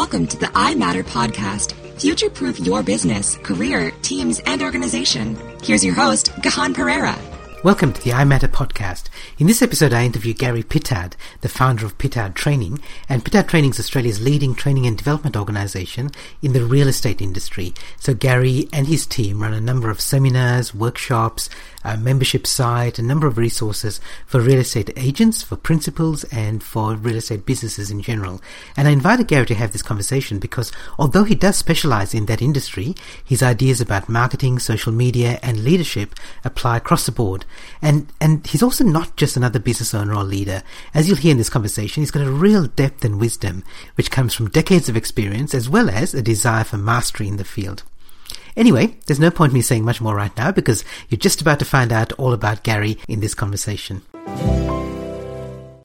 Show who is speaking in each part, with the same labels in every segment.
Speaker 1: Welcome to the I Matter podcast. Future proof your business, career, teams, and organization. Here's your host, Gihan Perera.
Speaker 2: Welcome to the I Matter podcast. In this episode, I interview Gary Pittard, the founder of Pittard Training, and Pittard Training is Australia's leading training and development organisation in the real estate industry. So Gary and his team run a number of seminars, workshops, a membership site, a number of resources for real estate agents, for principals, and for real estate businesses in general. And I invited Gary to have this conversation because although he does specialize in that industry, his ideas about marketing, social media, and leadership apply across the board. And, and he's also not just another business owner or leader. As you'll hear in this conversation, he's got a real depth and wisdom, which comes from decades of experience as well as a desire for mastery in the field. Anyway, there's no point me saying much more right now because you're just about to find out all about Gary in this conversation.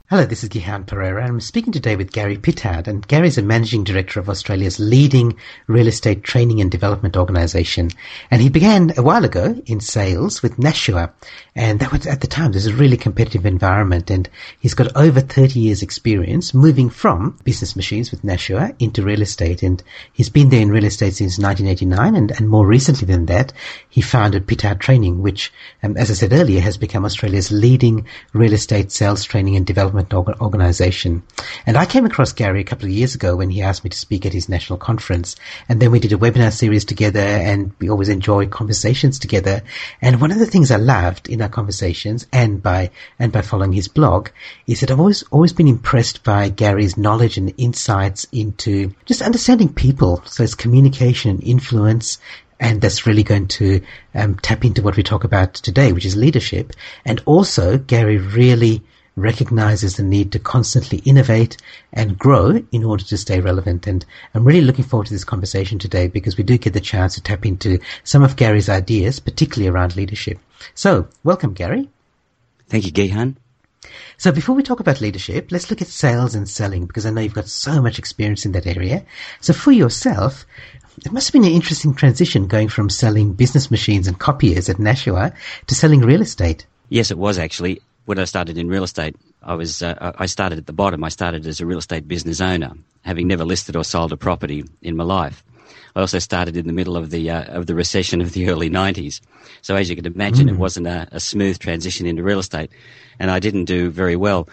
Speaker 2: Hello, this is Gihan Perera, and I'm speaking today with Gary Pittard. And Gary is a managing director of Australia's leading real estate training and development organization. And he began a while ago in sales with Nashua. And that was at the time, there's a really competitive environment. And he's got over 30 years experience moving from business machines with Nashua into real estate. And he's been there in real estate since 1989. And, and more recently than that, he founded Pittard Training, which, um, as I said earlier, has become Australia's leading real estate sales training and development development organization. And I came across Gary a couple of years ago when he asked me to speak at his national conference. And then we did a webinar series together and we always enjoy conversations together. And one of the things I loved in our conversations and by, and by following his blog is that I've always, always been impressed by Gary's knowledge and insights into just understanding people. So it's communication and influence and that's really going to um, tap into what we talk about today, which is leadership. And also, Gary really recognizes the need to constantly innovate and grow in order to stay relevant. And I'm really looking forward to this conversation today because we do get the chance to tap into some of Gary's ideas, particularly around leadership. So, welcome, Gary.
Speaker 3: Thank you, Gihan.
Speaker 2: So before we talk about leadership, let's look at sales and selling because I know you've got so much experience in that area. So for yourself, it must have been an interesting transition going from selling business machines and copiers at Nashua to selling real estate.
Speaker 3: Yes, it was actually when I started in real estate, I was uh, I started at the bottom. I started as a real estate business owner, having never listed or sold a property in my life. I also started in the middle of the uh, of the recession of the early '90s, so as you can imagine, mm. it wasn't a, a, smooth transition into real estate, and I didn't do very well.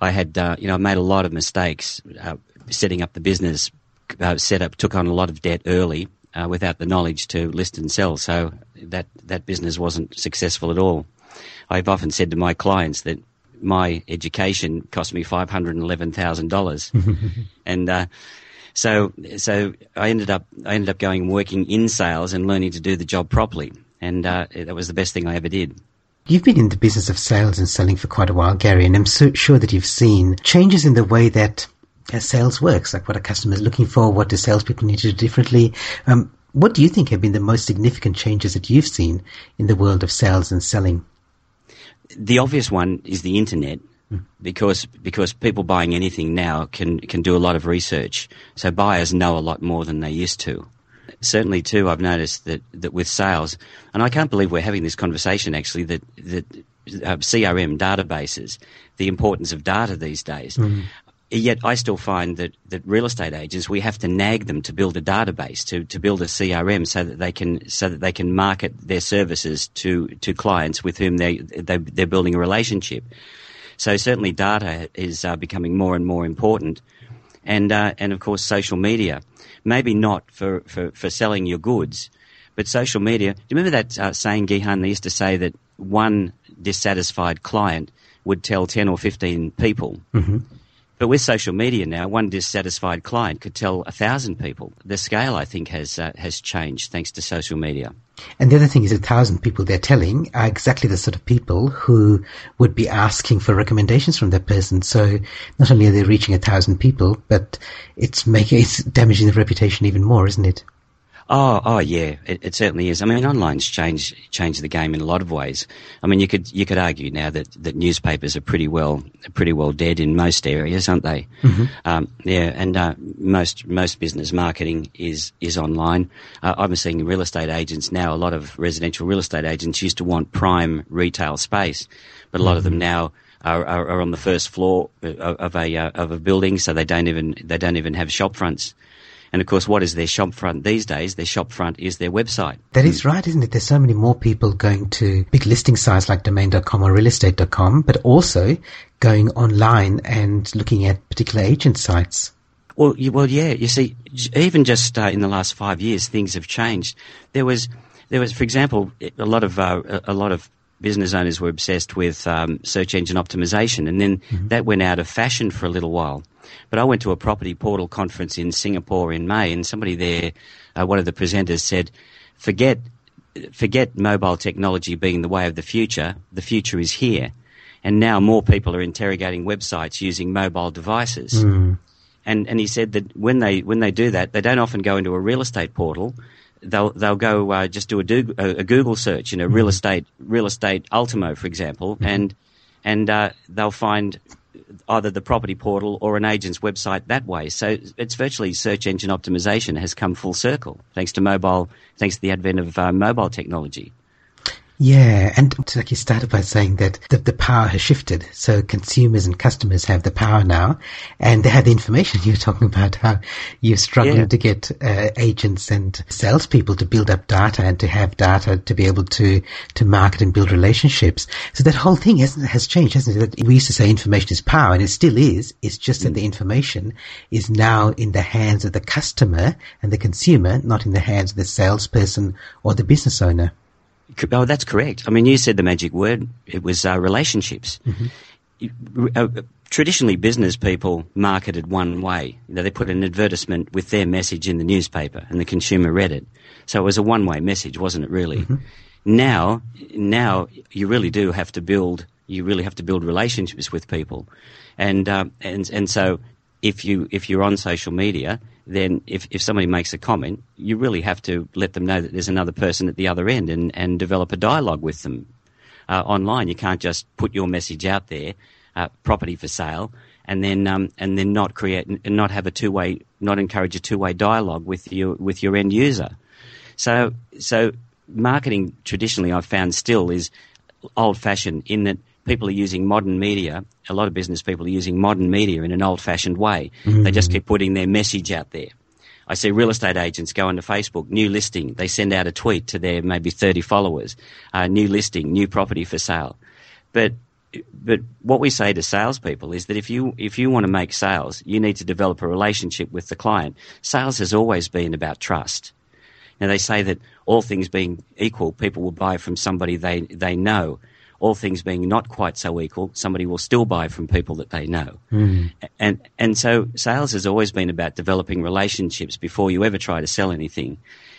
Speaker 3: I had uh, you know I made a lot of mistakes uh, setting up the business, uh, set up, took on a lot of debt early uh, without the knowledge to list and sell, so that that business wasn't successful at all. I've often said to my clients that my education cost me five hundred and eleven thousand dollars, and uh, so so I ended up I ended up going and working in sales and learning to do the job properly, and uh, that was the best thing I ever did.
Speaker 2: You've been in the business of sales and selling for quite a while, Gary, and I'm so sure that you've seen changes in the way that uh, sales works, like what a customer is looking for, what do salespeople need to do differently. Um, what do you think have been the most significant changes that you've seen in the world of sales and selling?
Speaker 3: the obvious one is the internet. Because because people buying anything now can can do a lot of research, so buyers know a lot more than they used to. Certainly, too, I've noticed that, that with sales, and I can't believe we're having this conversation actually. That that uh, CRM databases, the importance of data these days. Mm yet I still find that, that real estate agents we have to nag them to build a database to, to build a CRM so that they can so that they can market their services to, to clients with whom they, they they're building a relationship. So certainly data is uh, becoming more and more important, and uh, and of course social media. Maybe not for, for, for selling your goods, but social media. Do you remember that uh, saying, Gihan? They used to say that one dissatisfied client would tell ten or fifteen people. Mm-hmm but with social media now, one dissatisfied client could tell a thousand people. The scale, I think, has uh, has changed thanks to social media.
Speaker 2: And the other thing is, a thousand people they're telling are exactly the sort of people who would be asking for recommendations from that person. So not only are they reaching a thousand people, but it's making it's damaging the reputation even more, isn't it?
Speaker 3: Oh, oh yeah, it, it, certainly is. I mean, online's changed changed the game in a lot of ways. I mean, you could you could argue now that, that newspapers are pretty well pretty well dead in most areas, aren't they? Mm-hmm. Um, yeah, and uh, most most business marketing is is online. Uh, I'm seeing real estate agents now. A lot of residential real estate agents used to want prime retail space, but a lot mm-hmm. of them mm-hmm. now. Are, are, are, on the first floor of a uh, of a building, so they don't even they don't even have shop fronts. And of course, what is their shop front these days? Their shop front is their website.
Speaker 2: That is right, isn't it? There's so many more people going to big listing sites like domain.com or realestate.com, but also going online and looking at particular agent sites.
Speaker 3: Well, you, well, yeah. You see, even just uh, in the last five years, things have changed. There was, there was, for example, a lot of uh, a lot of business owners were obsessed with um, search engine optimization, and then mm-hmm. that went out of fashion for a little while. But I went to a property portal conference in Singapore in May, and somebody there, uh, one of the presenters said, "Forget, forget mobile technology being the way of the future. The future is here." And now more people are interrogating websites using mobile devices. Mm. And, and he said that when they, when they do that, they don't often go into a real estate portal they'll they'll go uh, just do a, do, a, Google search, you know, real mm-hmm. estate real estate Ultimo, for example, mm-hmm. and and uh, they'll find either the property portal or an agent's website that way. So it's virtually search engine optimization has come full circle thanks to mobile, thanks to the advent of uh, mobile technology.
Speaker 2: Yeah, and like you started by saying that the, the power has shifted. So consumers and customers have the power now, and they have the information. You're talking about how you're struggling yeah. to get uh, agents and salespeople to build up data and to have data to be able to to market and build relationships. So that whole thing has has changed, hasn't it? That we used to say information is power, and it still is. It's just mm. that the information is now in the hands of the customer and the consumer, not in the hands of the salesperson or the business owner.
Speaker 3: Oh, that's correct. I mean, you said the magic word. It was uh, relationships. Mm-hmm. Uh, traditionally, business people marketed one way. You know, they put an advertisement with their message in the newspaper, and the consumer read it. So it was a one-way message, wasn't it? Really. Mm-hmm. Now, now you really do have to build. You really have to build relationships with people, and uh, and and so if you if you're on social media, then if, if somebody makes a comment, you really have to let them know that there's another person at the other end and, and develop a dialogue with them uh, online. You can't just put your message out there, uh, property for sale, and then um, and then not create and not have a two way, not encourage a two way dialogue with your with your end user. So so marketing traditionally I've found still is old fashioned in that people are using modern media. A lot of business people are using modern media in an old fashioned way. Mm-hmm. They just keep putting their message out there. I see real estate agents go onto Facebook, new listing. They send out a tweet to their maybe 30 followers, uh, new listing, new property for sale. But but what we say to salespeople is that if you if you want to make sales, you need to develop a relationship with the client. Sales has always been about trust. Now they say that all things being equal, people will buy from somebody they they know all things being not quite so equal, somebody will still buy from people that they know. Mm. And, and so sales has always been about developing relationships before you ever try to sell anything.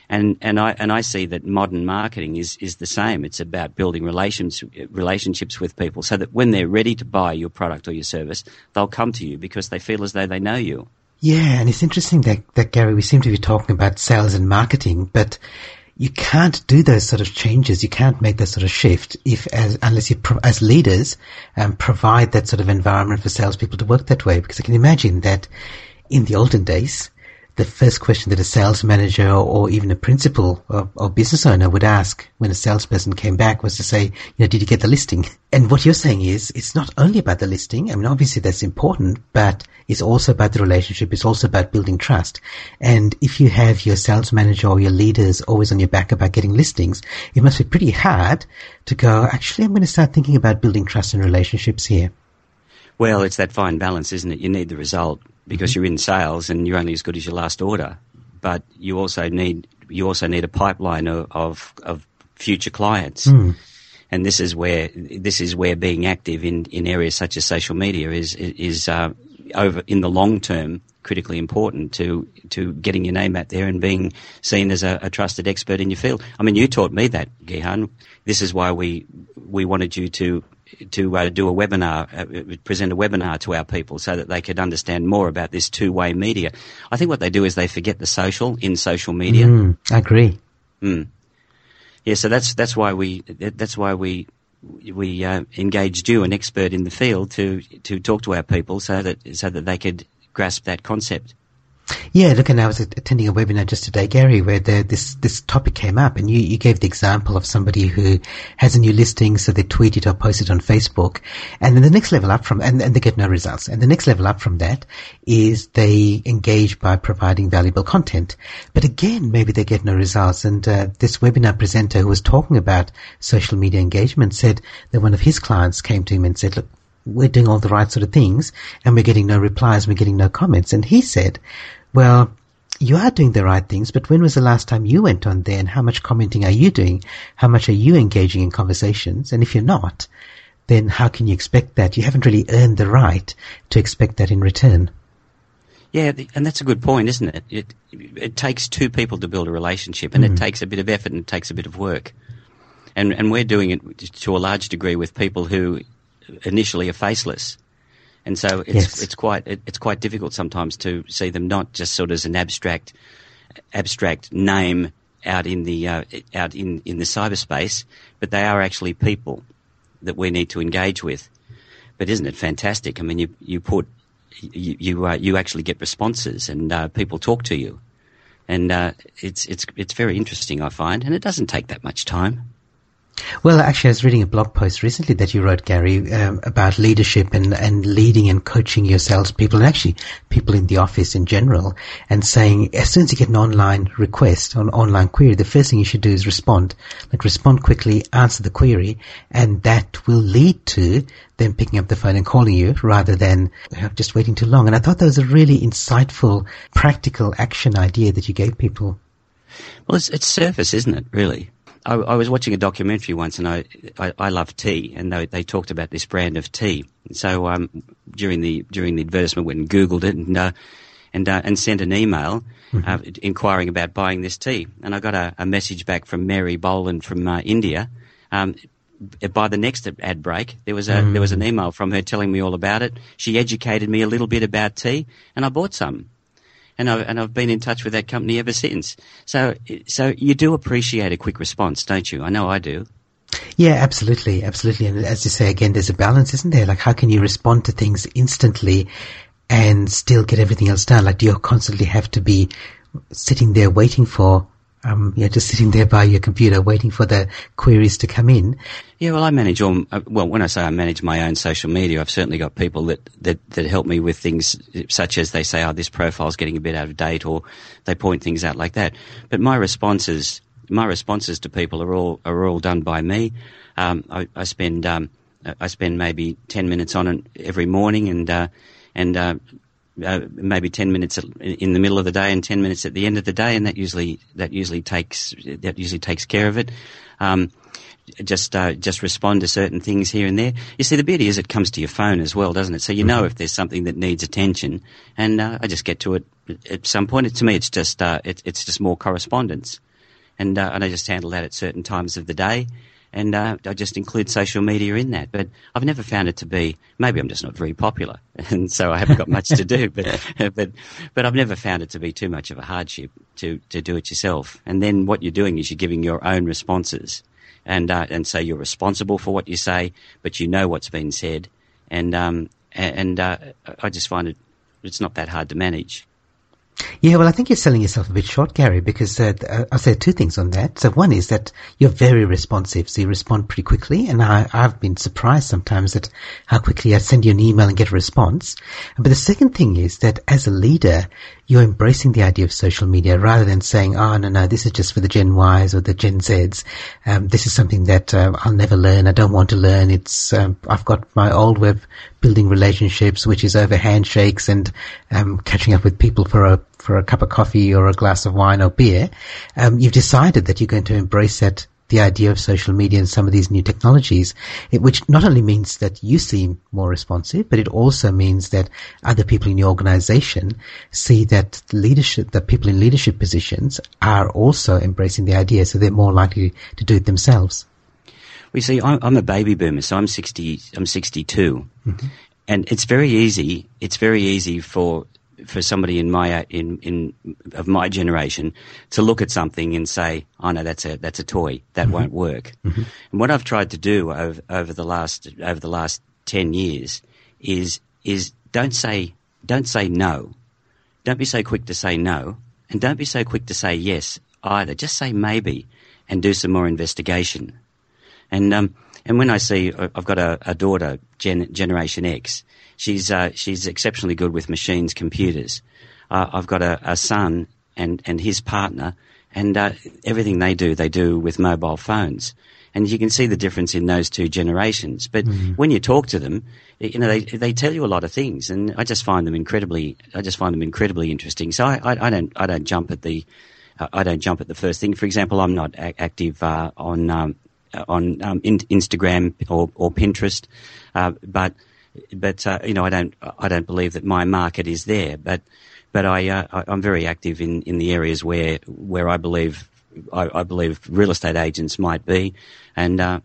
Speaker 3: And, and I, and I see that modern marketing is, is the same. It's about building relations, relationships with people so that when they're ready to buy your product or your service, they'll come to you because they feel as though they know you.
Speaker 2: Yeah, and it's interesting that, that Gary, we seem to be talking about sales and marketing, but you can't do those sort of changes. You can't make that sort of shift if, as, unless you, pro- as leaders, um, provide that sort of environment for salespeople to work that way. Because I can imagine that in the olden days, the first question that a sales manager or even a principal or, or, business owner would ask when a salesperson came back was to say, you know, did you get the listing? And what you're saying is it's not only about the listing. I mean, obviously that's important, but it's also about the relationship. It's also about building trust. And if you have your sales manager or your leaders always on your back about getting listings, it must be pretty hard to go, actually, I'm going to start thinking about building trust and relationships here.
Speaker 3: Well, it's that fine balance, isn't it? You need the result because mm-hmm. you're in sales and you're only as good as your last order. But you also need you also need a pipeline of of, of future clients. Mm. And this is where this is where being active in, in areas such as social media is is uh, over in the long term critically important to to getting your name out there and being seen as a, a trusted expert in your field. I mean, you taught me that, Gihan. This is why we we wanted you to to uh, do a webinar, uh, present a webinar to our people so that they could understand more about this two-way media. I think what they do is they forget the social in social media.
Speaker 2: Mm, I agree.
Speaker 3: Mm. Yeah, so that's that's why we that's why we we uh, engaged you, an expert in the field, to to talk to our people so that so that they could grasp that concept.
Speaker 2: Yeah, look, and I was attending a webinar just today, Gary, where the, this this topic came up, and you, you gave the example of somebody who has a new listing, so they tweet it or post it on Facebook, and then the next level up from, and, and they get no results, and the next level up from that is they engage by providing valuable content, but again, maybe they get no results, and uh, this webinar presenter who was talking about social media engagement said that one of his clients came to him and said, look, we're doing all the right sort of things and we're getting no replies, we're getting no comments. And he said, well, you are doing the right things, but when was the last time you went on there and how much commenting are you doing? How much are you engaging in conversations? And if you're not, then how can you expect that? You haven't really earned the right to expect that in return.
Speaker 3: Yeah, and that's a good point, isn't it? It, it takes two people to build a relationship, and mm. it takes a bit of effort and it takes a bit of work. And, and we're doing it to a large degree with people who initially are faceless. And so it's yes. it's quite it, it's quite difficult sometimes to see them not just sort of as an abstract abstract name out in the uh, out in in the cyberspace, but they are actually people that we need to engage with. But isn't it fantastic? I mean, you you put you you, uh, you actually get responses and uh, people talk to you, and uh, it's it's it's very interesting. I find, and it doesn't take that much time.
Speaker 2: Well, actually, I was reading a blog post recently that you wrote, Gary, um, about leadership and, and leading and coaching your salespeople and actually people in the office in general and saying as soon as you get an online request an online query, the first thing you should do is respond. Like respond quickly, answer the query, and that will lead to them picking up the phone and calling you rather than just waiting too long. And I thought that was a really insightful, practical action idea that you gave people.
Speaker 3: Well, it's, it's surface, isn't it, really? I, I, was watching a documentary once, and I, I, I love tea, and they, they, talked about this brand of tea. So um, during the during the advertisement, went and googled it and uh, and uh, and sent an email mm-hmm. uh, inquiring about buying this tea, and I got a, a message back from Mary Boland from uh, India. Um, by the next ad break, there was a mm. there was an email from her telling me all about it. She educated me a little bit about tea, and I bought some and I've, and I've been in touch with that company ever since. So, so you do appreciate a quick response, don't you? I know I do.
Speaker 2: Yeah, absolutely, absolutely. And as you say, again, there's a balance, isn't there? Like, how can you respond to things instantly and still get everything else done? Like, do you constantly have to be sitting there waiting for um, yeah, just sitting there by your computer waiting for the queries to come in.
Speaker 3: Yeah, well, I manage all. Uh, well, when I say I manage my own social media, I've certainly got people that that that help me with things such as they say, "Oh, this profile's getting a bit out of date," or they point things out like that. But my responses, my responses to people are all are all done by me. Um, I, I, spend um, I spend maybe ten minutes on it every morning, and uh, and uh, uh, maybe 10 minutes in the middle of the day and 10 minutes at the end of the day and that usually that usually takes that usually takes care of it um, just uh, just respond to certain things here and there. You see, the beauty is it comes to your phone as well, doesn't it? So you know mm-hmm. if there's something that needs attention, and uh, I just get to it at some point. It, to me, it's just uh, it, it's just more correspondence, and uh, and I just handle that at certain times of the day and uh, I just include social media in that. But I've never found it to be. Maybe I'm just not very popular, and so I haven't got much to do. But but but I've never found it to be too much of a hardship to to do it yourself. And then what you're doing is you're giving your own responses, and uh, and so you're responsible for what you say, but you know what's been said, and um and uh, I just find it it's not that hard to manage.
Speaker 2: Yeah, well, I think you're selling yourself a bit short, Gary, because uh, uh, I'll say two things on that. So one is that you're very responsive, so you respond pretty quickly, and I, have been surprised sometimes at how quickly I send you an email and get a response. But the second thing is that as a leader, you're embracing the idea of social media rather than saying, oh, no, no, this is just for the Gen Ys or the Gen Zs. Um, this is something that uh, I'll never learn. I don't want to learn. It's, um, I've got my old web building relationships, which is over handshakes and um, catching up with people for a for a cup of coffee or a glass of wine or beer. Um, you've decided that you're going to embrace that the idea of social media and some of these new technologies, it, which not only means that you seem more responsive, but it also means that other people in your organization see that leadership, that people in leadership positions are also embracing the idea, so they're more likely to do it themselves.
Speaker 3: We see, I'm a baby boomer, so I'm 60, I'm 62. Mm-hmm. And it's very easy, it's very easy for for somebody in my in in of my generation to look at something and say, "Oh no, that's a that's a toy. That mm-hmm. won't work." Mm-hmm. And what I've tried to do over over the last over the last ten years is is don't say don't say no. don't be so quick to say no, and don't be so quick to say yes either. Just say maybe, and do some more investigation. And um, and when I see, uh, I've got a, a daughter, Gen, Generation X. She's uh, she's exceptionally good with machines, computers. Uh, I've got a, a, son and and his partner, and uh, everything they do, they do with mobile phones. And you can see the difference in those two generations. But mm. when you talk to them, you know they they tell you a lot of things, and I just find them incredibly. I just find them incredibly interesting. So I, I, I don't I don't jump at the I don't jump at the first thing. For example, I'm not a- active uh, on um, on um, in- Instagram or, or Pinterest, uh, but but uh, you know I don't I don't believe that my market is there. But but I, uh, I'm very active in, in the areas where where I believe I, I believe real estate agents might be, and uh,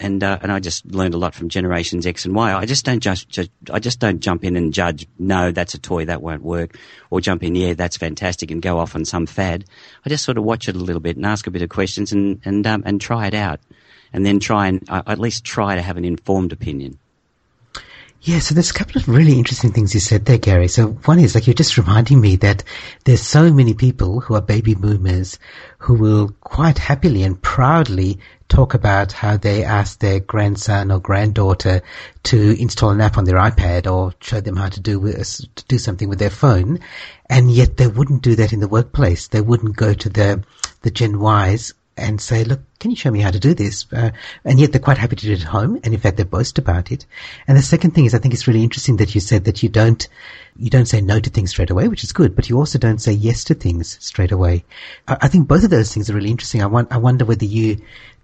Speaker 3: and uh, and I just learned a lot from generations X and Y. I just don't just, just, I just don't jump in and judge. No, that's a toy that won't work, or jump in. Yeah, that's fantastic, and go off on some fad. I just sort of watch it a little bit and ask a bit of questions and and um, and try it out, and then try and uh, at least try to have an informed opinion.
Speaker 2: Yeah, so there's a couple of really interesting things you said there, Gary. So one is like you're just reminding me that there's so many people who are baby boomers who will quite happily and proudly talk about how they asked their grandson or granddaughter to install an app on their iPad or show them how to do to do something with their phone, and yet they wouldn't do that in the workplace. They wouldn't go to the the Gen Ys and say, look, can you show me how to do this? Uh, and yet they're quite happy to do it at home. And in fact, they boast about it. And the second thing is, I think it's really interesting that you said that you don't, you don't say no to things straight away, which is good, but you also don't say yes to things straight away. I, I think both of those things are really interesting. I want, I wonder whether you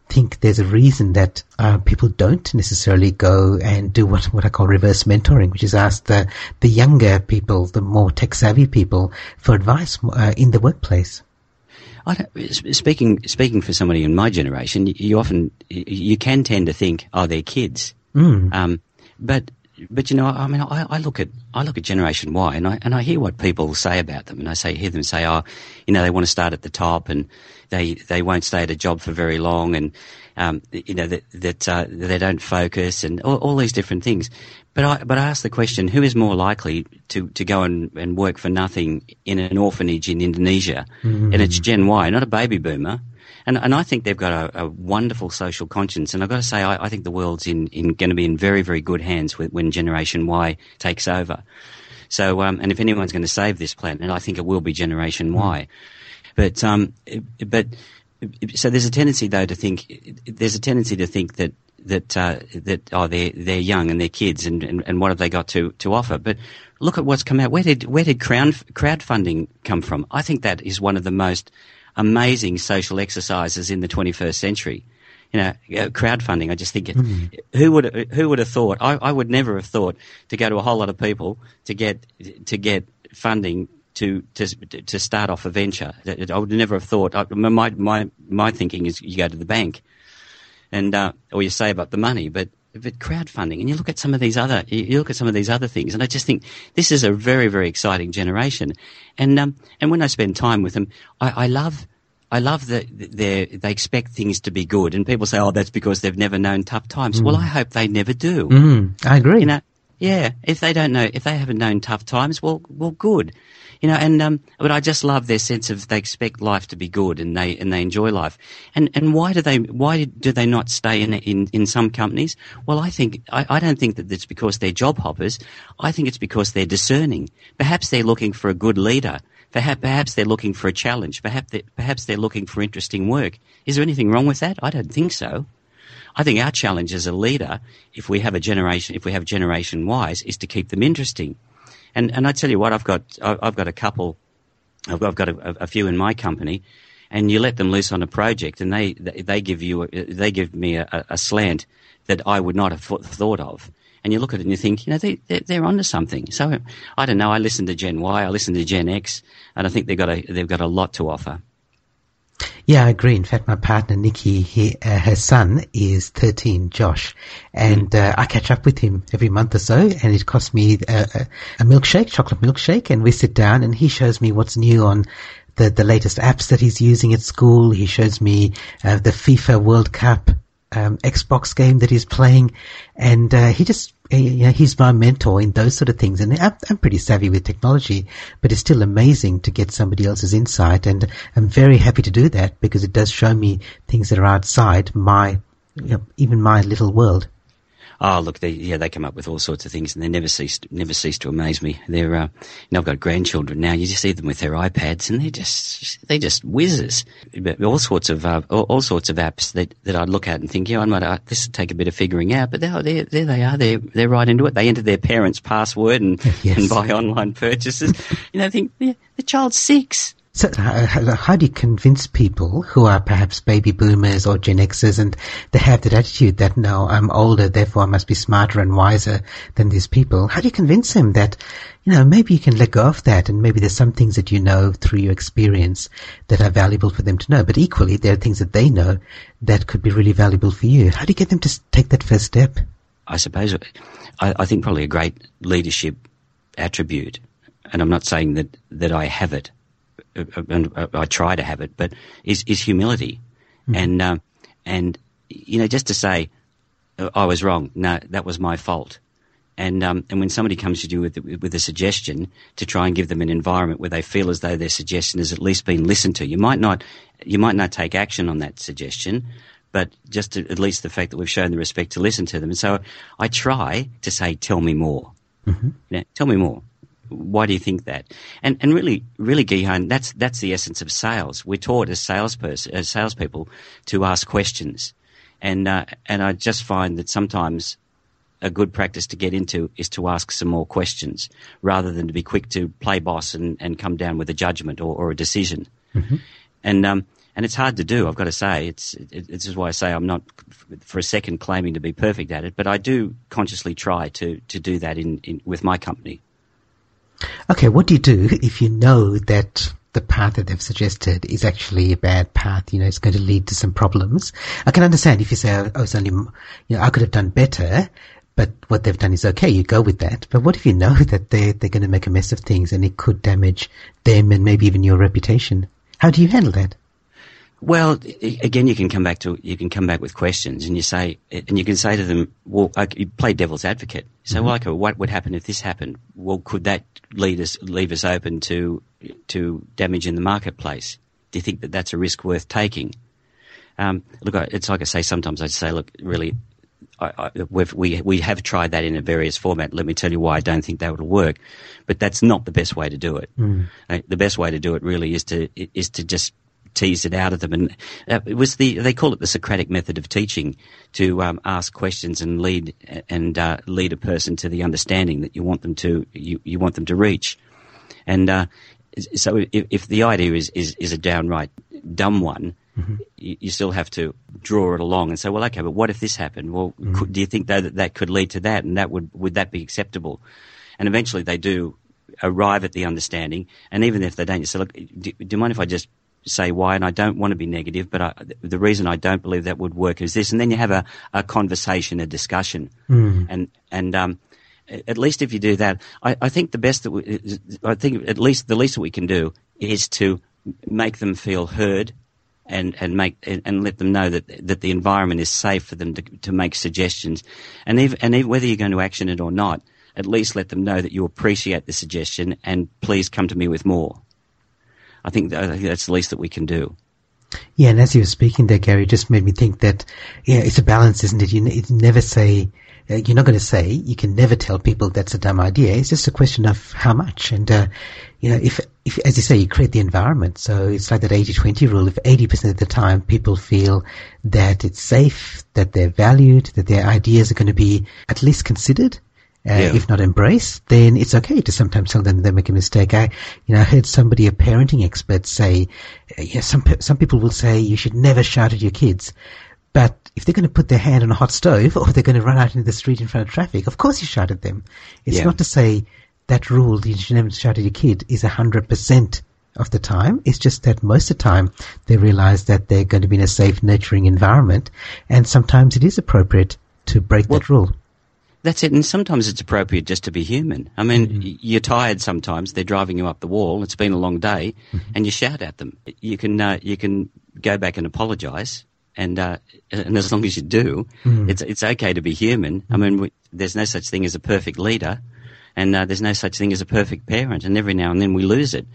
Speaker 2: think there's a reason that uh, people don't necessarily go and do what, what I call reverse mentoring, which is ask the, the younger people, the more tech savvy people for advice uh, in the workplace
Speaker 3: speaking speaking for somebody in my generation, you, you, often you can tend to think, oh, they're kids.
Speaker 2: Mm.
Speaker 3: Um, but but you know, I mean, I, I, look at I look at Generation Y, and I and I hear what people say about them, and I say hear them say, oh, you know, they want to start at the top, and they they won't stay at a job for very long, and um, you know that that uh, they don't focus, and all, all, these different things. But I but I ask the question: Who is more likely to, to go and, and work for nothing in an orphanage in Indonesia?
Speaker 2: Mm-hmm.
Speaker 3: And it's Gen Y, not a baby boomer. And and I think they've got a, a wonderful social conscience. And I've got to say, I, I think the world's in, in going to be in very very good hands with, when Generation Y takes over. So um, and if anyone's going to save this planet, and I think it will be Generation. Y. But um, but so there's a tendency though to think there's a tendency to think that that uh, that oh they're they're young and they're kids and, and, and what have they got to, to offer? But look at what's come out. Where did where did crowd crowdfunding come from? I think that is one of the most amazing social exercises in the 21st century. You know, uh, crowdfunding. I just think it, mm. who would who would have thought? I, I would never have thought to go to a whole lot of people to get to get funding to to to start off a venture. I would never have thought. My my my thinking is you go to the bank and uh, or you save up the money. But but crowdfunding, and you look at some of these other, you look at some of these other things, and I just think this is a very very exciting generation. And um, and when I spend time with them, I, I love. I love that they they expect things to be good, and people say, "Oh, that's because they've never known tough times." Mm. Well, I hope they never do.
Speaker 2: Mm, I agree.
Speaker 3: You know, yeah. If they don't know, if they haven't known tough times, well, well, good you know, and um, but I just love their sense of they expect life to be good and they and they enjoy life. And and why do they why do they not stay in in, in some companies? Well, I think I, I don't think that it's because they're job hoppers. I think it's because they're discerning. Perhaps they're looking for a good leader. Perhaps perhaps they're looking for a challenge. Perhaps they, perhaps they're looking for interesting work. Is there anything wrong with that? I don't think so. I think our challenge as a leader, if we have a generation, if we have generation Ys, is to keep them interesting. And and I tell you what, I've got I've got a couple, I've got, I've got a, a, few in my company, and you let them loose on a project, and they they give you they give me a, a slant that I would not have thought of. And you look at it and you think, you know, they, they're, they're onto something. So I don't know. I listen to Gen Y, I listen to Gen X, and I think they've got a, they've got a lot to offer.
Speaker 2: Yeah, I agree. In fact, my partner Nikki, he, uh, her son is 13, Josh, and mm. uh, I catch up with him every month or so, and it costs me a, a, a, milkshake, chocolate milkshake, and we sit down and he shows me what's new on the, the latest apps that he's using at school. He shows me uh, the FIFA World Cup um, Xbox game that he's playing, and uh, he just yeah, he's my mentor in those sort of things. And I'm, I'm, pretty savvy with technology, but it's still amazing to get somebody else's insight. And I'm very happy to do that because it does show me things that are outside my, you know, even my little world.
Speaker 3: Oh, look, they, yeah, they come up with all sorts of things, and they never cease never cease to amaze me. They're, uh, I've got grandchildren now. You just see them with their iPads, and they're just they just whizzes. But All sorts of uh, all, all, sorts of apps that, that I look at and think, yeah, I might uh, this would take a bit of figuring out, but there, there, there they are. They're they're right into it. They enter their parents' password and yes. and buy online purchases. you know, I think yeah, the child's six.
Speaker 2: So uh, how do you convince people who are perhaps baby boomers or Gen Xers and they have that attitude that no, I'm older, therefore I must be smarter and wiser than these people? How do you convince them that, you know, maybe you can let go of that and maybe there's some things that you know through your experience that are valuable for them to know, but equally there are things that they know that could be really valuable for you. How do you get them to take that first step?
Speaker 3: I suppose I, I think probably a great leadership attribute, and I'm not saying that, that I have it, and I try to have it, but is is humility, mm. and um, and you know just to say oh, I was wrong. No, that was my fault. And um, and when somebody comes to you with with a suggestion to try and give them an environment where they feel as though their suggestion has at least been listened to, you might not you might not take action on that suggestion, but just to, at least the fact that we've shown the respect to listen to them. And so I try to say, "Tell me more." Mm-hmm. You know, tell me more why do you think that? And and really, really, Gihan, that's that's the essence of sales. We're taught as salesperson, as salespeople, to ask questions, and uh, and I just find that sometimes a good practice to get into is to ask some more questions rather than to be quick to play boss and, and come down with a judgment or, or a decision. Mm-hmm. And um, and it's hard to do. I've got to say, it's it, this is why I say I'm not for a second claiming to be perfect at it, but I do consciously try to to do that in, in with my company.
Speaker 2: Okay, what do you do if you know that the path that they've suggested is actually a bad path, you know, it's going to lead to some problems. I can understand if you say, oh, it's only, you know, I could have done better, but what they've done is okay, you go with that. But what if you know that they're, they're going to make a mess of things and it could damage them and maybe even your reputation? How do you handle that?
Speaker 3: Well, again, you can come back to you can come back with questions, and you say, and you can say to them, "Well, you play devil's advocate." You say, mm-hmm. "Well, okay, what would happen if this happened? Well, could that lead us leave us open to to damage in the marketplace? Do you think that that's a risk worth taking?" Um, look, it's like I say. Sometimes I say, "Look, really, I, I, we we have tried that in a various format. Let me tell you why I don't think that would work, but that's not the best way to do it. Mm. Uh, the best way to do it really is to is to just tease it out of them. And uh, it was the they call it the Socratic method of teaching to um, ask questions and lead and uh, lead a person to the understanding that you want them to you, you want them to reach. And uh, so if, if, the idea is, is, is a downright dumb one, mm-hmm. you, you, still have to draw it along and say, well, okay, but what if this happened? Well, mm-hmm. could, do you think that that could lead to that, and that would would that be acceptable? And eventually, they do arrive at the understanding. And even if they don't, you say, look, do, do you mind if I just say why, and I don't want to be negative, but I, the reason I don't believe that would work is this, and then you have a, a conversation, a discussion, mm. and and um, at least if you do that, I, I think the best that we, I think at least the least that we can do is to make them feel heard, and and make and, and let them know that that the environment is safe for them to to make suggestions, and even, and even whether you're going to action it or not, at least let them know that you appreciate the suggestion and please come to me with more. I think, that's the least that we can do.
Speaker 2: Yeah, and as you were speaking there, Gary, just made me think that yeah, it's a balance, isn't it? You, you never say uh, you're not going to say you can never tell people that's a dumb idea. It's just a question of how much, and uh, you know, if if as you say, you create the environment. So it's like that 80-20 rule. If eighty percent of the time people feel that it's safe, that they're valued, that their ideas are going to be at least considered, uh, yeah. if not embrace, then it's okay to sometimes tell them they make a mistake. I, you know, I heard somebody, a parenting expert, say, uh, yeah, some some people will say you should never shout at your kids, but if they're going to put their hand on a hot stove or they're going to run out into the street in front of traffic, of course you shout at them. It's yeah. not to say that rule you should never shout at your kid is a hundred percent of the time. It's just that most of the time they realize that they're going to be in a safe, nurturing environment, and sometimes it is appropriate to break well, that rule.
Speaker 3: That's it. And sometimes it's appropriate just to be human. I mean, mm-hmm. you're tired sometimes. They're driving you up the wall. It's been a long day, mm-hmm. and you shout at them. You can uh, you can go back and apologise, and uh, and as long as you do, mm. it's it's okay to be human. Mm. I mean, we, there's no such thing as a perfect leader, and uh, there's no such thing as a perfect parent. And every now and then we lose it.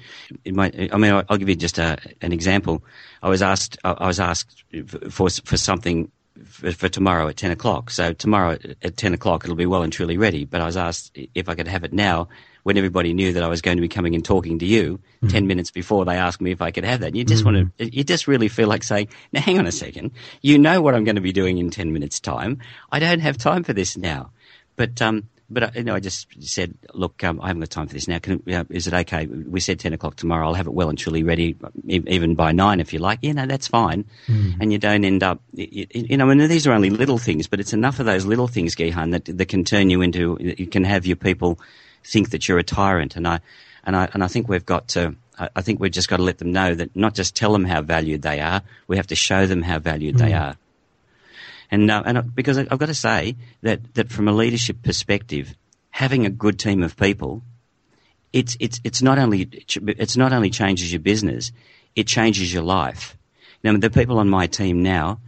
Speaker 3: it might, I mean, I'll, I'll give you just a, an example. I was asked I was asked for for something for, for, tomorrow at 10 o'clock. So tomorrow at 10 o'clock it'll be well and truly ready. But I was asked if I could have it now when everybody knew that I was going to be coming and talking to you mm. 10 minutes before they asked me if I could have that. And you just mm. want to, you just really feel like saying, now hang on a second. You know what I'm going to be doing in 10 minutes time. I don't have time for this now. But, um, but uh, you know, I just said, look, um, I haven't got time for this now. Can, uh, is it okay? We said 10 o'clock tomorrow. I'll have it well and truly ready, even by nine if you like. Yeah, no, that's fine. Mm. And you don't end up, you, you, know, I mean, these are only little things, but it's enough of those little things, Gihan, that, that can turn you into, you can have your people think that you're a tyrant. And I, and I, and I think we've got to, I think we've just got to let them know that not just tell them how valued they are, we have to show them how valued mm. they are. And, uh, and because I've got to say that, that from a leadership perspective, having a good team of people, it's, it's, it's not only, it's not only changes your business, it changes your life. Now, the people on my team now,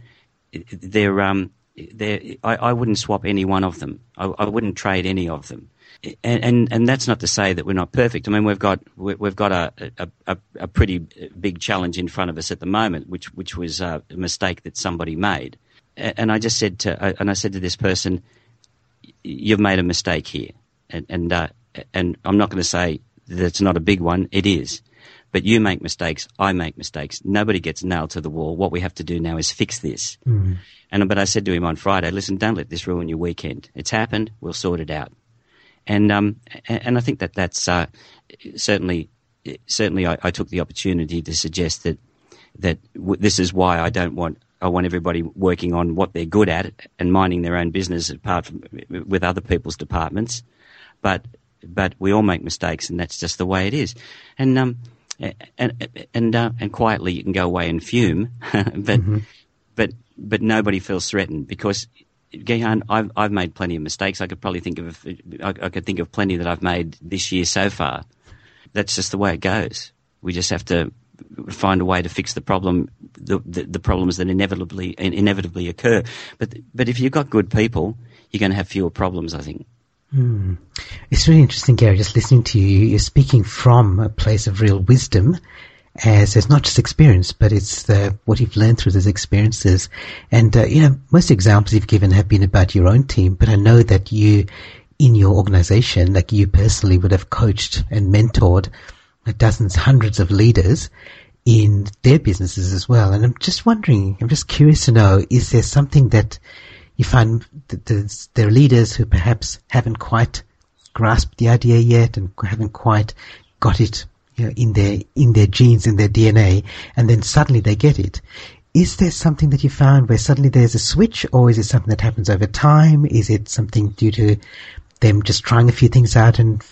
Speaker 3: they're, um, they're, I, I wouldn't swap any one of them. I, I wouldn't trade any of them. And, and, and that's not to say that we're not perfect. I mean, we've got we've got a, a, a pretty big challenge in front of us at the moment, which which was a mistake that somebody made and I just said to, and I said to this person, "You've made a mistake here," and and, uh, and I'm not going to say that it's not a big one. It is, but you make mistakes. I make mistakes. Nobody gets nailed to the wall. What we have to do now is fix this. Mm. And but I said to him on Friday, "Listen, don't let this ruin your weekend. It's happened. We'll sort it out." And um, and I think that that's uh, certainly certainly I, I took the opportunity to suggest that that w- this is why I don't want I want everybody working on what they're good at and minding their own business apart from with other people's departments. But but we all make mistakes, and that's just the way it is. And um and and uh, and quietly you can go away and fume, but mm-hmm. but but nobody feels threatened because. Gihan, I've I've made plenty of mistakes. I could probably think of I, I could think of plenty that I've made this year so far. That's just the way it goes. We just have to find a way to fix the problem, the, the, the, problems that inevitably inevitably occur. But but if you've got good people, you're going to have fewer problems. I think.
Speaker 2: Hmm. It's really interesting, Gary. Just listening to you, you're speaking from a place of real wisdom, as it's not just experience, but it's the, what you've learned through those experiences. And uh, you know, most examples you've given have been about your own team, but I know that you, in your organization, like you personally, would have coached and mentored dozens, hundreds of leaders in their businesses as well. And I'm just wondering, I'm just curious to know, is there something that you find that there are leaders who perhaps haven't quite grasped the idea yet and haven't quite got it you know, in their in their genes, in their DNA, and then suddenly they get it. Is there something that you found where suddenly there's a switch, or is it something that happens over time? Is it something due to them just trying a few things out and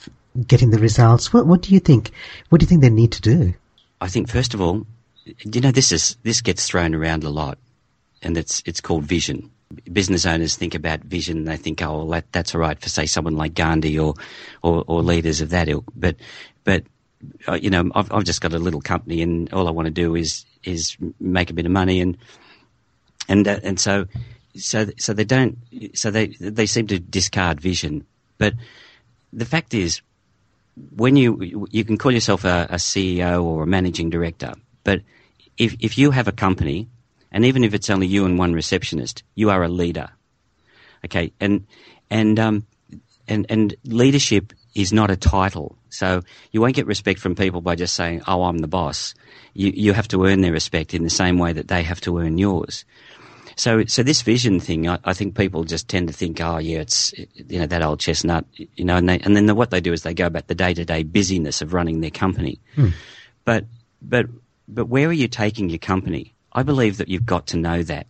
Speaker 2: getting the results? What, what do you think? What do you think they need to do?
Speaker 3: I think first of all, you know, this is this gets thrown around a lot, and it's it's called vision. Business owners think about vision. They think, oh, well, that, that's all right for say someone like Gandhi or, or, or leaders of that ilk. But but uh, you know, I've, I've just got a little company, and all I want to do is is make a bit of money, and and uh, and so so so they don't so they they seem to discard vision. But the fact is, when you you can call yourself a, a CEO or a managing director, but if if you have a company, and even if it's only you and one receptionist, you are a leader. Okay, and and um, and and leadership is not a title. So you won't get respect from people by just saying, "Oh, I'm the boss." You you have to earn their respect in the same way that they have to earn yours. So, so this vision thing, I, I, think people just tend to think, oh yeah, it's you know that old chestnut, you know, and, they, and then the, what they do is they go about the day to day busyness of running their company. Hmm. But, but, but where are you taking your company? I believe that you've got to know that.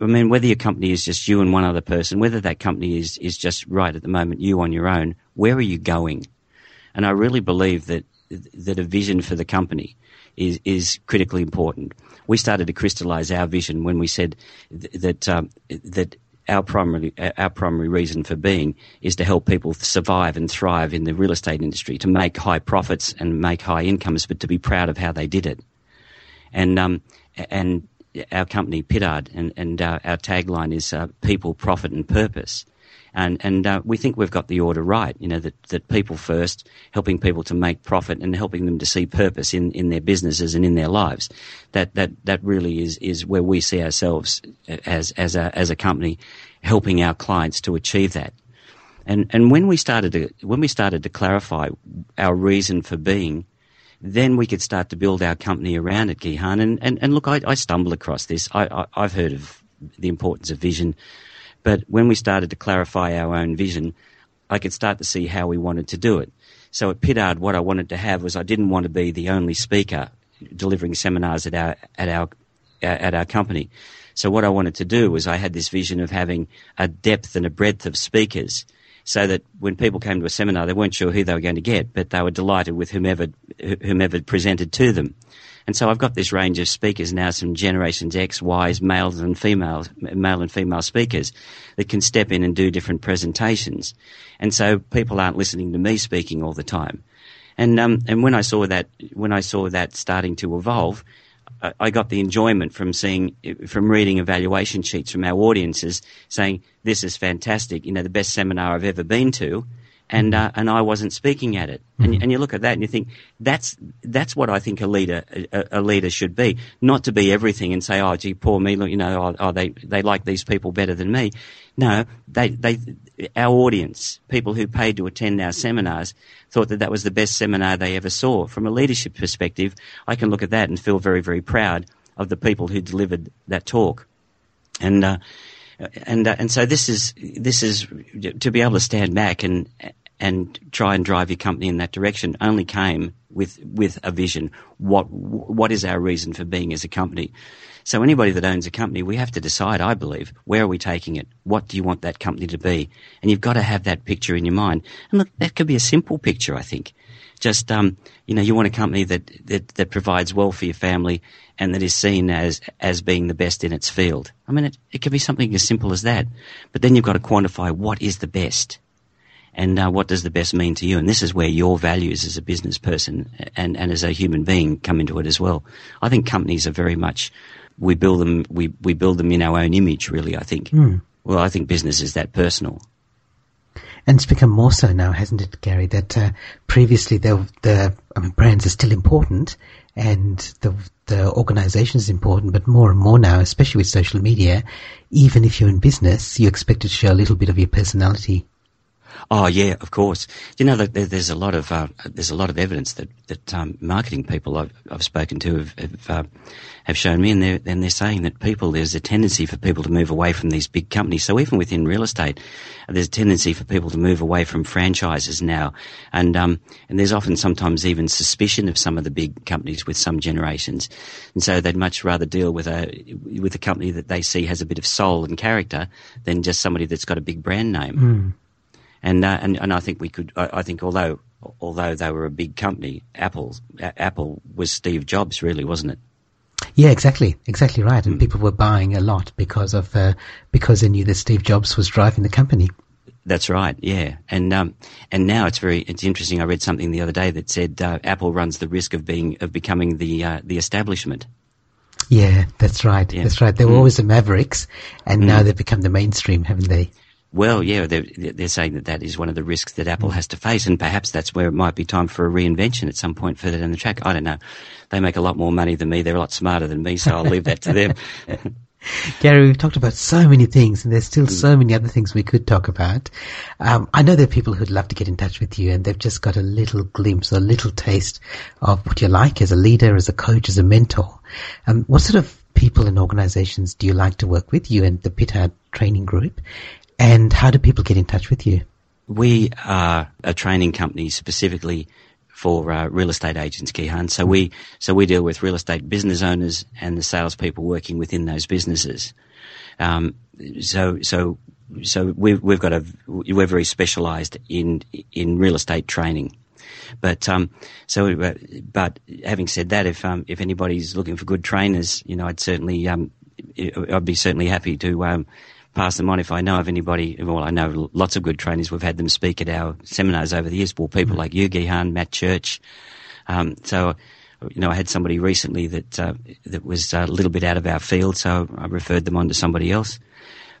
Speaker 3: I mean, whether your company is just you and one other person, whether that company is, is just right at the moment, you on your own, where are you going? And I really believe that, that a vision for the company is, is critically important we started to crystallize our vision when we said th- that um, that our primary our primary reason for being is to help people survive and thrive in the real estate industry, to make high profits and make high incomes, but to be proud of how they did it. And um, and our company Pittard, and, and uh, our tagline is uh, "People, Profit, and Purpose." And, and uh, we think we've got the order right, you know, that, that people first, helping people to make profit and helping them to see purpose in, in their businesses and in their lives. That, that, that really is, is where we see ourselves as, as, a, as a company helping our clients to achieve that. And, and when we started to, when we started to clarify our reason for being, then we could start to build our company around it, Gihan. And, and, and look, I, I stumbled across this. I, I, I've heard of the importance of vision but when we started to clarify our own vision, I could start to see how we wanted to do it. So at Pittard, what I wanted to have was I didn't want to be the only speaker delivering seminars at our at our at our company. So what I wanted to do was I had this vision of having a depth and a breadth of speakers, so that when people came to a seminar, they weren't sure who they were going to get, but they were delighted with whomever whomever presented to them. And so I've got this range of speakers now, some generations X, Ys, males and females, male and female speakers that can step in and do different presentations. And so people aren't listening to me speaking all the time. And, um, and when I saw that, when I saw that starting to evolve, I got the enjoyment from seeing, from reading evaluation sheets from our audiences saying, this is fantastic, you know, the best seminar I've ever been to and uh, and I wasn't speaking at it. And, mm-hmm. and you look at that and you think that's that's what I think a leader a, a, leader should be, not to be everything and say, oh, gee, poor me, look, you know, oh, oh, they they like these people better than me. No, they they our audience, people who paid to attend our seminars, thought that that was the best seminar they ever saw. From a leadership perspective, I can look at that and feel very very proud of the people who delivered that talk, and. Uh, and uh, and so this is this is to be able to stand back and and try and drive your company in that direction only came with with a vision. What what is our reason for being as a company? So anybody that owns a company, we have to decide. I believe where are we taking it? What do you want that company to be? And you've got to have that picture in your mind. And look, that could be a simple picture. I think. Just um, you know, you want a company that, that that provides well for your family and that is seen as as being the best in its field. I mean, it, it could be something as simple as that. But then you've got to quantify what is the best and uh, what does the best mean to you? And this is where your values as a business person and, and as a human being come into it as well. I think companies are very much we build them we, we build them in our own image. Really, I think. Mm. Well, I think business is that personal.
Speaker 2: And it's become more so now, hasn't it, Gary? That uh, previously the the I mean, brands are still important, and the the organisation is important, but more and more now, especially with social media, even if you're in business, you're expected to show a little bit of your personality.
Speaker 3: Oh yeah, of course. You know, there's a lot of uh, there's a lot of evidence that that um, marketing people I've, I've, spoken to have have, uh, have shown me, and they're and they're saying that people there's a tendency for people to move away from these big companies. So even within real estate, there's a tendency for people to move away from franchises now, and um, and there's often sometimes even suspicion of some of the big companies with some generations, and so they'd much rather deal with a with a company that they see has a bit of soul and character than just somebody that's got a big brand name.
Speaker 2: Mm.
Speaker 3: And, uh, and and I think we could. I, I, think although although they were a big company, Apple Apple was Steve Jobs, really, wasn't it?
Speaker 2: Yeah, exactly, exactly right. And mm. people were buying a lot because of uh, because they knew that Steve Jobs was driving the company.
Speaker 3: That's right. Yeah, and um, and now it's very it's interesting. I read something the other day that said uh, Apple runs the risk of being of becoming the uh, the establishment.
Speaker 2: Yeah, that's right. Yeah. That's right. They were mm. always the mavericks, and mm. now they've become the mainstream, haven't they?
Speaker 3: Well, yeah, they're, they're saying that that is one of the risks that Apple has to face, and perhaps that's where it might be time for a reinvention at some point further down the track. I don't know. They make a lot more money than me. They're a lot smarter than me, so I'll leave that to them.
Speaker 2: Gary, we've talked about so many things, and there's still mm. so many other things we could talk about. Um, I know there are people who'd love to get in touch with you, and they've just got a little glimpse, a little taste of what you're like as a leader, as a coach, as a mentor. Um, what sort of people and organizations do you like to work with, you and the Pittard Training Group? And how do people get in touch with you?
Speaker 3: We are a training company specifically for uh, real estate agents, Gihan. So we so we deal with real estate business owners and the salespeople working within those businesses. Um, so so so we've we've got a we're very specialised in in real estate training. But um, so, uh, but having said that, if um, if anybody's looking for good trainers, you know, I'd certainly um, I'd be certainly happy to um, pass them on if I know of anybody. Well, I know lots of good trainers. We've had them speak at our seminars over the years. Well, people mm. like you, Gihan, Matt Church. Um, so you know, I had somebody recently that uh, that was a little bit out of our field, so I referred them on to somebody else.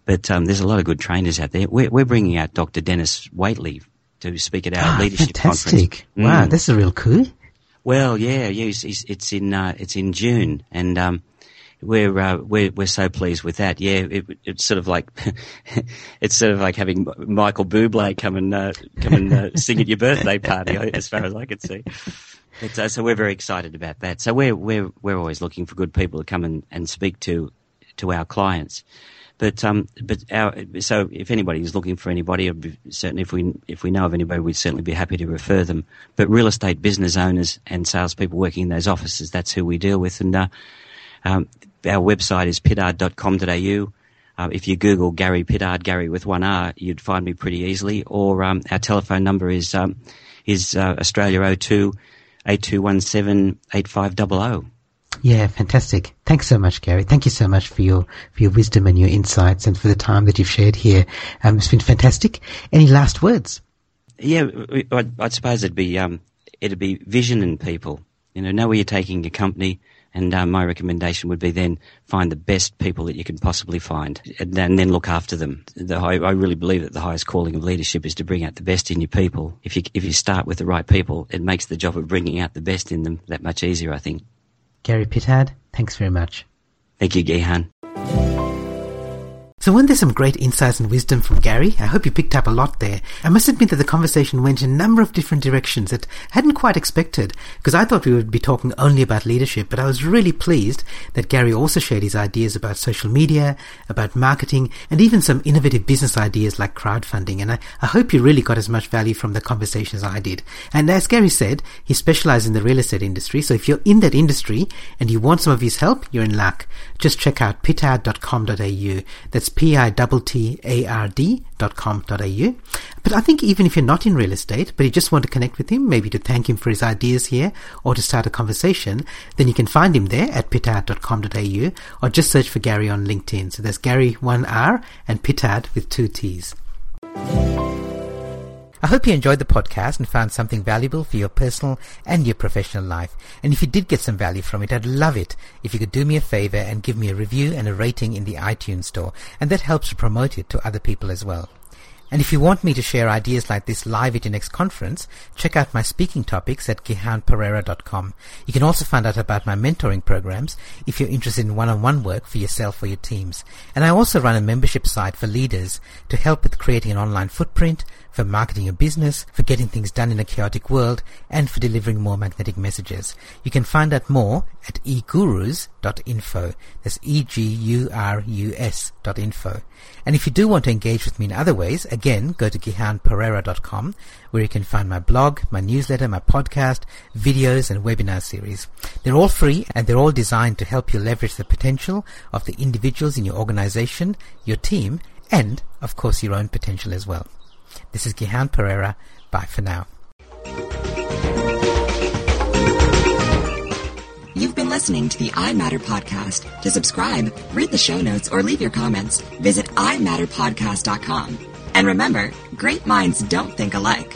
Speaker 3: But um, there's a lot of good trainers out there. We're, we're bringing out Dr. Dennis Waitley to speak at our
Speaker 2: Ah,
Speaker 3: leadership
Speaker 2: fantastic.
Speaker 3: conference.
Speaker 2: Wow,
Speaker 3: Mm.
Speaker 2: this is a real coup.
Speaker 3: Well, yeah, yeah, it's, it's, it's in uh, it's in June, and um, we're uh, we're we're so pleased with that. Yeah, it, it's sort of like it's sort of like having Michael Bublé come and uh, come and uh, sing at your birthday party, as far as I can see. But, uh, so we're very excited about that. So we're we're we're always looking for good people to come and, and speak to to our clients. But um, but our, so if anybody is looking for anybody, certainly if we if we know of anybody, we'd certainly be happy to refer them. But real estate business owners and salespeople working in those offices, that's who we deal with. And uh, um, our website is pittard.com.au. Uh, if you Google Gary Pittard, Gary with one R, you'd find me pretty easily. Or um, our telephone number is um, is uh, Australia 02 8217 8500.
Speaker 2: Yeah, fantastic. Thanks so much, Gary. Thank you so much for your for your wisdom and your insights and for the time that you've shared here. Um, it's been fantastic. Any last words?
Speaker 3: Yeah, I, I suppose it'd be um, it'd be vision in people. You know, know where you're taking your company, and um, my recommendation would be then find the best people that you can possibly find, and then, then look after them. The, I, I really believe that the highest calling of leadership is to bring out the best in your people. If you if you start with the right people, it makes the job of bringing out the best in them that much easier. I think.
Speaker 2: Gary Pittard, thanks very much.
Speaker 3: Thank you, Gihan.
Speaker 2: So weren't there some great insights and wisdom from Gary? I hope you picked up a lot there. I must admit that the conversation went in a number of different directions that I hadn't quite expected, because I thought we would be talking only about leadership, but I was really pleased that Gary also shared his ideas about social media, about marketing, and even some innovative business ideas like crowdfunding, and I, I hope you really got as much value from the conversation as I did. And as Gary said, he specializes in the real estate industry, so if you're in that industry and you want some of his help, you're in luck. Just check out pittard.com.au. That's P-I-T-T-A-R-D dot com dot au. But I think even if you're not in real estate, but you just want to connect with him, maybe to thank him for his ideas here or to start a conversation, then you can find him there at pittard.com.au or just search for Gary on LinkedIn. So there's Gary one R and Pittard with two T's. I hope you enjoyed the podcast and found something valuable for your personal and your professional life. And if you did get some value from it, I'd love it if you could do me a favor and give me a review and a rating in the iTunes store. And that helps to promote it to other people as well. And if you want me to share ideas like this live at your next conference, check out my speaking topics at gihanperera.com. You can also find out about my mentoring programs if you're interested in one-on-one work for yourself or your teams. And I also run a membership site for leaders to help with creating an online footprint, for marketing your business, for getting things done in a chaotic world, and for delivering more magnetic messages. You can find out more at egurus.info. That's E-G-U-R-U-S dot info. And if you do want to engage with me in other ways, again, go to gihanperera.com where you can find my blog, my newsletter, my podcast, videos, and webinar series. They're all free and they're all designed to help you leverage the potential of the individuals in your organization, your team, and, of course, your own potential as well. This is Gihan Perera. Bye for now.
Speaker 1: You've been listening to the I Matter podcast. To subscribe, read the show notes, or leave your comments, visit imatterpodcast.com. And remember, great minds don't think alike.